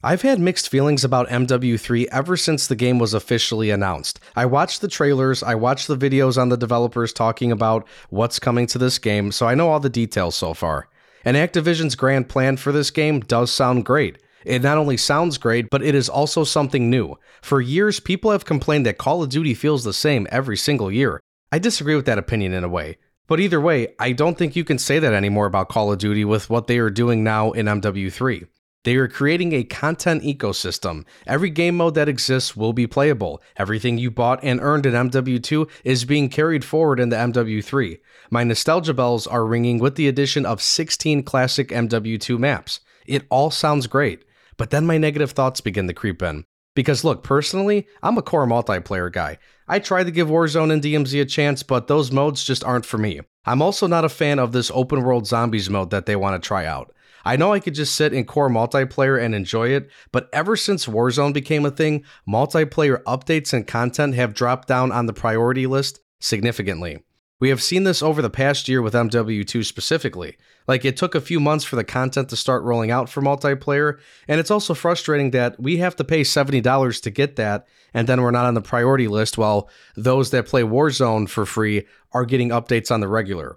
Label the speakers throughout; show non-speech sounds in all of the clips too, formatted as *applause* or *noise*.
Speaker 1: I've had mixed feelings about MW3 ever since the game was officially announced. I watched the trailers, I watched the videos on the developers talking about what's coming to this game, so I know all the details so far. And Activision's grand plan for this game does sound great. It not only sounds great, but it is also something new. For years, people have complained that Call of Duty feels the same every single year. I disagree with that opinion in a way. But either way, I don't think you can say that anymore about Call of Duty with what they are doing now in MW3. They are creating a content ecosystem. Every game mode that exists will be playable. Everything you bought and earned in MW2 is being carried forward in the MW3. My nostalgia bells are ringing with the addition of 16 classic MW2 maps. It all sounds great, but then my negative thoughts begin to creep in. Because look, personally, I'm a core multiplayer guy. I tried to give Warzone and DMZ a chance, but those modes just aren't for me. I'm also not a fan of this open world zombies mode that they want to try out. I know I could just sit in core multiplayer and enjoy it, but ever since Warzone became a thing, multiplayer updates and content have dropped down on the priority list significantly. We have seen this over the past year with MW2 specifically. Like, it took a few months for the content to start rolling out for multiplayer, and it's also frustrating that we have to pay $70 to get that, and then we're not on the priority list while those that play Warzone for free are getting updates on the regular.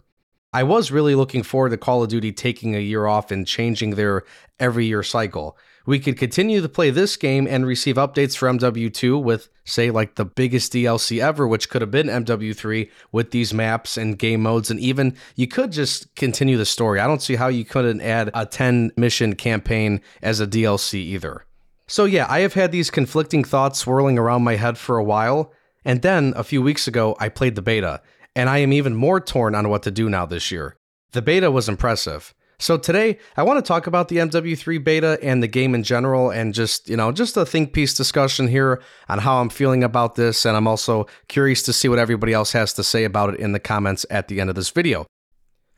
Speaker 1: I was really looking forward to Call of Duty taking a year off and changing their every year cycle. We could continue to play this game and receive updates for MW2 with, say, like the biggest DLC ever, which could have been MW3 with these maps and game modes. And even you could just continue the story. I don't see how you couldn't add a 10 mission campaign as a DLC either. So, yeah, I have had these conflicting thoughts swirling around my head for a while. And then a few weeks ago, I played the beta and I am even more torn on what to do now this year. The beta was impressive. So today, I want to talk about the MW3 beta and the game in general and just, you know, just a think piece discussion here on how I'm feeling about this and I'm also curious to see what everybody else has to say about it in the comments at the end of this video.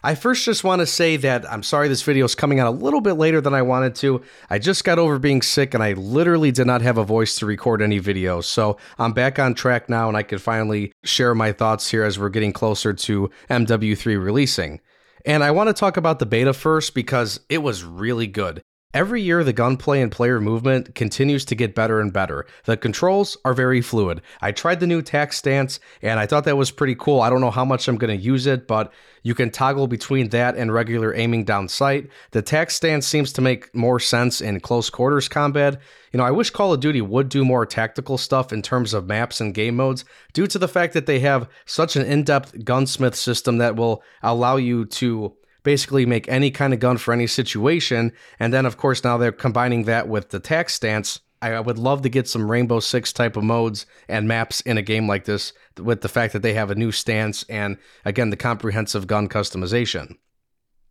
Speaker 1: I first just want to say that I'm sorry this video is coming out a little bit later than I wanted to. I just got over being sick and I literally did not have a voice to record any videos. So I'm back on track now and I can finally share my thoughts here as we're getting closer to MW3 releasing. And I want to talk about the beta first because it was really good. Every year, the gunplay and player movement continues to get better and better. The controls are very fluid. I tried the new tac stance and I thought that was pretty cool. I don't know how much I'm going to use it, but you can toggle between that and regular aiming down sight. The tac stance seems to make more sense in close quarters combat. You know, I wish Call of Duty would do more tactical stuff in terms of maps and game modes due to the fact that they have such an in depth gunsmith system that will allow you to basically make any kind of gun for any situation. And then, of course, now they're combining that with the tac stance. I would love to get some Rainbow Six type of modes and maps in a game like this with the fact that they have a new stance and, again, the comprehensive gun customization.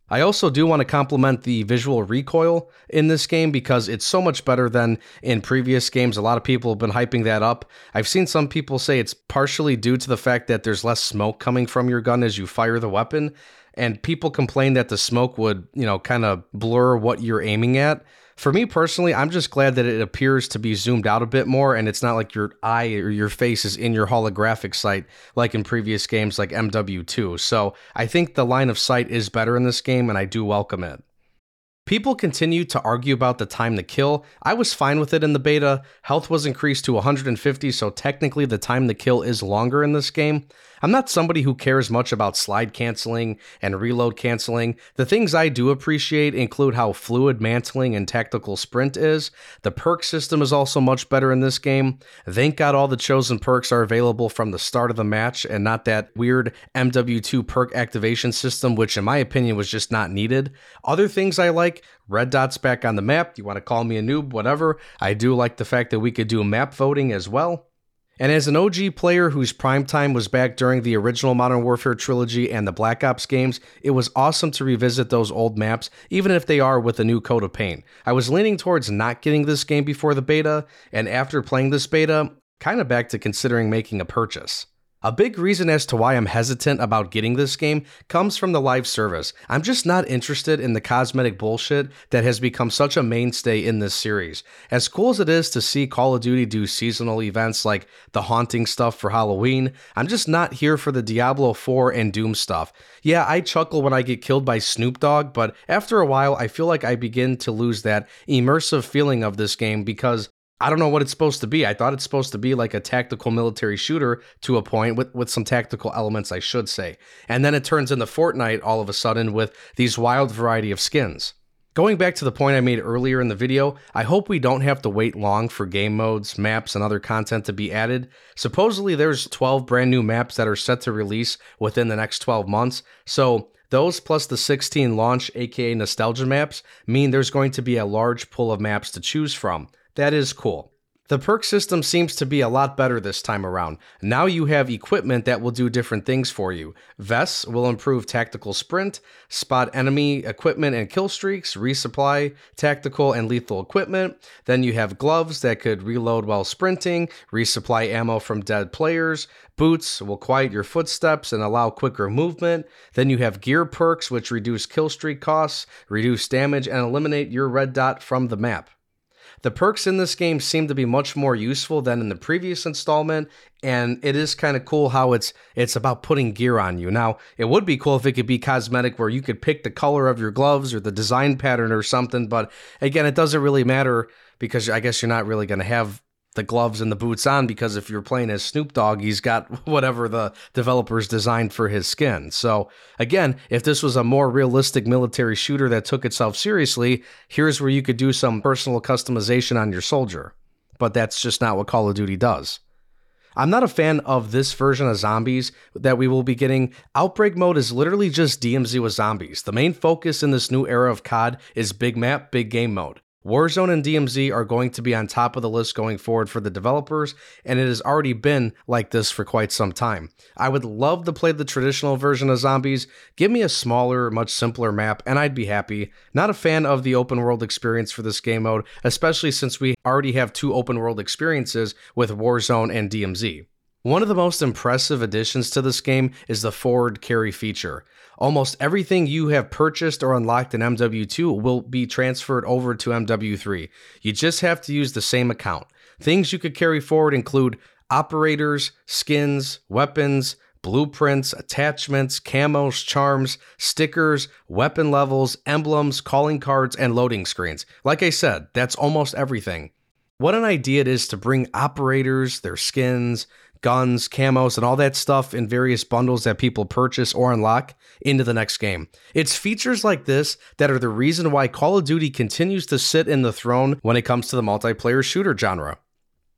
Speaker 1: I also do want to compliment the visual recoil in this game because it's so much better than in previous games. A lot of people have been hyping that up. I've seen some people say it's partially due to the fact that there's less smoke coming from your gun as you fire the weapon and people complain that the smoke would, you know, kind of blur what you're aiming at. For me personally, I'm just glad that it appears to be zoomed out a bit more and it's not like your eye or your face is in your holographic sight like in previous games like MW2. So I think the line of sight is better in this game and I do welcome it. People continue to argue about the time to kill. I was fine with it in the beta. Health was increased to 150, so technically the time to kill is longer in this game. I'm not somebody who cares much about slide canceling and reload canceling. The things I do appreciate include how fluid mantling and tactical sprint is. The perk system is also much better in this game. Thank God all the chosen perks are available from the start of the match and not that weird MW2 perk activation system, which in my opinion was just not needed. Other things I like red dots back on the map. You want to call me a noob, whatever. I do like the fact that we could do map voting as well. And as an OG player whose prime time was back during the original Modern Warfare trilogy and the Black Ops games, it was awesome to revisit those old maps, even if they are with a new coat of paint. I was leaning towards not getting this game before the beta, and after playing this beta, kind of back to considering making a purchase. A big reason as to why I'm hesitant about getting this game comes from the live service. I'm just not interested in the cosmetic bullshit that has become such a mainstay in this series. As cool as it is to see Call of Duty do seasonal events like the haunting stuff for Halloween, I'm just not here for the Diablo 4 and Doom stuff. Yeah, I chuckle when I get killed by Snoop Dogg, but after a while, I feel like I begin to lose that immersive feeling of this game because I don't know what it's supposed to be. I thought it's supposed to be like a tactical military shooter to a point with, with some tactical elements, I should say. And then it turns into Fortnite all of a sudden with these wild variety of skins. Going back to the point I made earlier in the video, I hope we don't have to wait long for game modes, maps, and other content to be added. Supposedly there's 12 brand new maps that are set to release within the next 12 months, so those plus the 16 launch aka nostalgia maps mean there's going to be a large pool of maps to choose from. That is cool. The perk system seems to be a lot better this time around. Now you have equipment that will do different things for you. Vests will improve tactical sprint, spot enemy equipment and kill streaks, resupply tactical and lethal equipment. Then you have gloves that could reload while sprinting, resupply ammo from dead players. Boots will quiet your footsteps and allow quicker movement. Then you have gear perks which reduce kill streak costs, reduce damage, and eliminate your red dot from the map. The perks in this game seem to be much more useful than in the previous installment, and it is kind of cool how it's it's about putting gear on you. Now, it would be cool if it could be cosmetic where you could pick the color of your gloves or the design pattern or something, but again, it doesn't really matter because I guess you're not really going to have the gloves and the boots on because if you're playing as Snoop Dogg, he's got *laughs* whatever the developers designed for his skin. So, again, if this was a more realistic military shooter that took itself seriously, here's where you could do some personal customization on your soldier. But that's just not what Call of Duty does. I'm not a fan of this version of zombies that we will be getting. Outbreak mode is literally just DMZ with zombies. The main focus in this new era of COD is big map, big game mode. Warzone and DMZ are going to be on top of the list going forward for the developers, and it has already been like this for quite some time. I would love to play the traditional version of Zombies. Give me a smaller, much simpler map, and I'd be happy. Not a fan of the open world experience for this game mode, especially since we already have two open world experiences with Warzone and DMZ. One of the most impressive additions to this game is the forward carry feature. Almost everything you have purchased or unlocked in MW2 will be transferred over to MW3. You just have to use the same account. Things you could carry forward include operators, skins, weapons, blueprints, attachments, camos, charms, stickers, weapon levels, emblems, calling cards, and loading screens. Like I said, that's almost everything. What an idea it is to bring operators, their skins, guns, camos, and all that stuff in various bundles that people purchase or unlock into the next game. It's features like this that are the reason why Call of Duty continues to sit in the throne when it comes to the multiplayer shooter genre.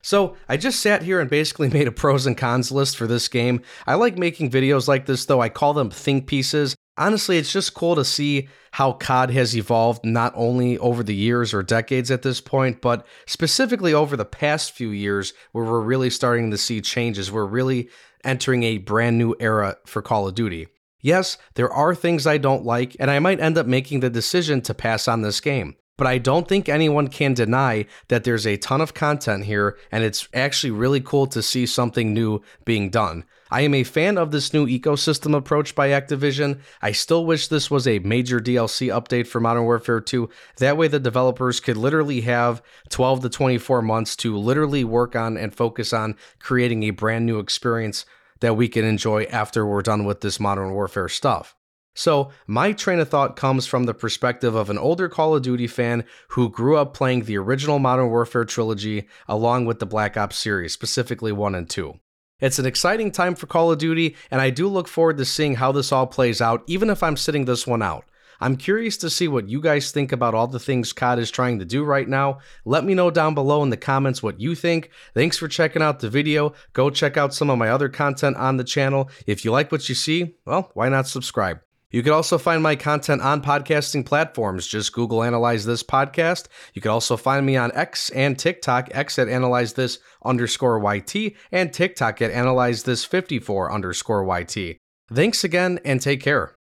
Speaker 1: So, I just sat here and basically *laughs* made a pros and cons list for this game. I like making videos like this, though. I call them think pieces honestly, it's just cool to see how COD has evolved not only over the years or decades at this point, but specifically over the past few years where we're really starting to see changes. We're really entering a brand new era for Call of Duty. Yes, there are things I don't like, and I might end up making the decision to pass on this game. But I don't think anyone can deny that there's a ton of content here, and it's actually really cool to see something new being done. I am a fan of this new ecosystem approach by Activision. I still wish this was a major DLC update for Modern Warfare 2. That way, the developers could literally have 12 to 24 months to literally work on and focus on creating a brand new experience that we can enjoy after we're done with this Modern Warfare stuff. So, my train of thought comes from the perspective of an older Call of Duty fan who grew up playing the original Modern Warfare trilogy along with the Black Ops series, specifically 1 and 2. It's an exciting time for Call of Duty, and I do look forward to seeing how this all plays out, even if I'm sitting this one out. I'm curious to see what you guys think about all the things COD is trying to do right now. Let me know down below in the comments what you think. Thanks for checking out the video. Go check out some of my other content on the channel. If you like what you see, well, why not subscribe? You can also find my content on podcasting platforms. Just Google Analyze This Podcast. You can also find me on X and TikTok, X at Analyze This underscore YT, and TikTok at Analyze This 54 underscore YT. Thanks again and take care.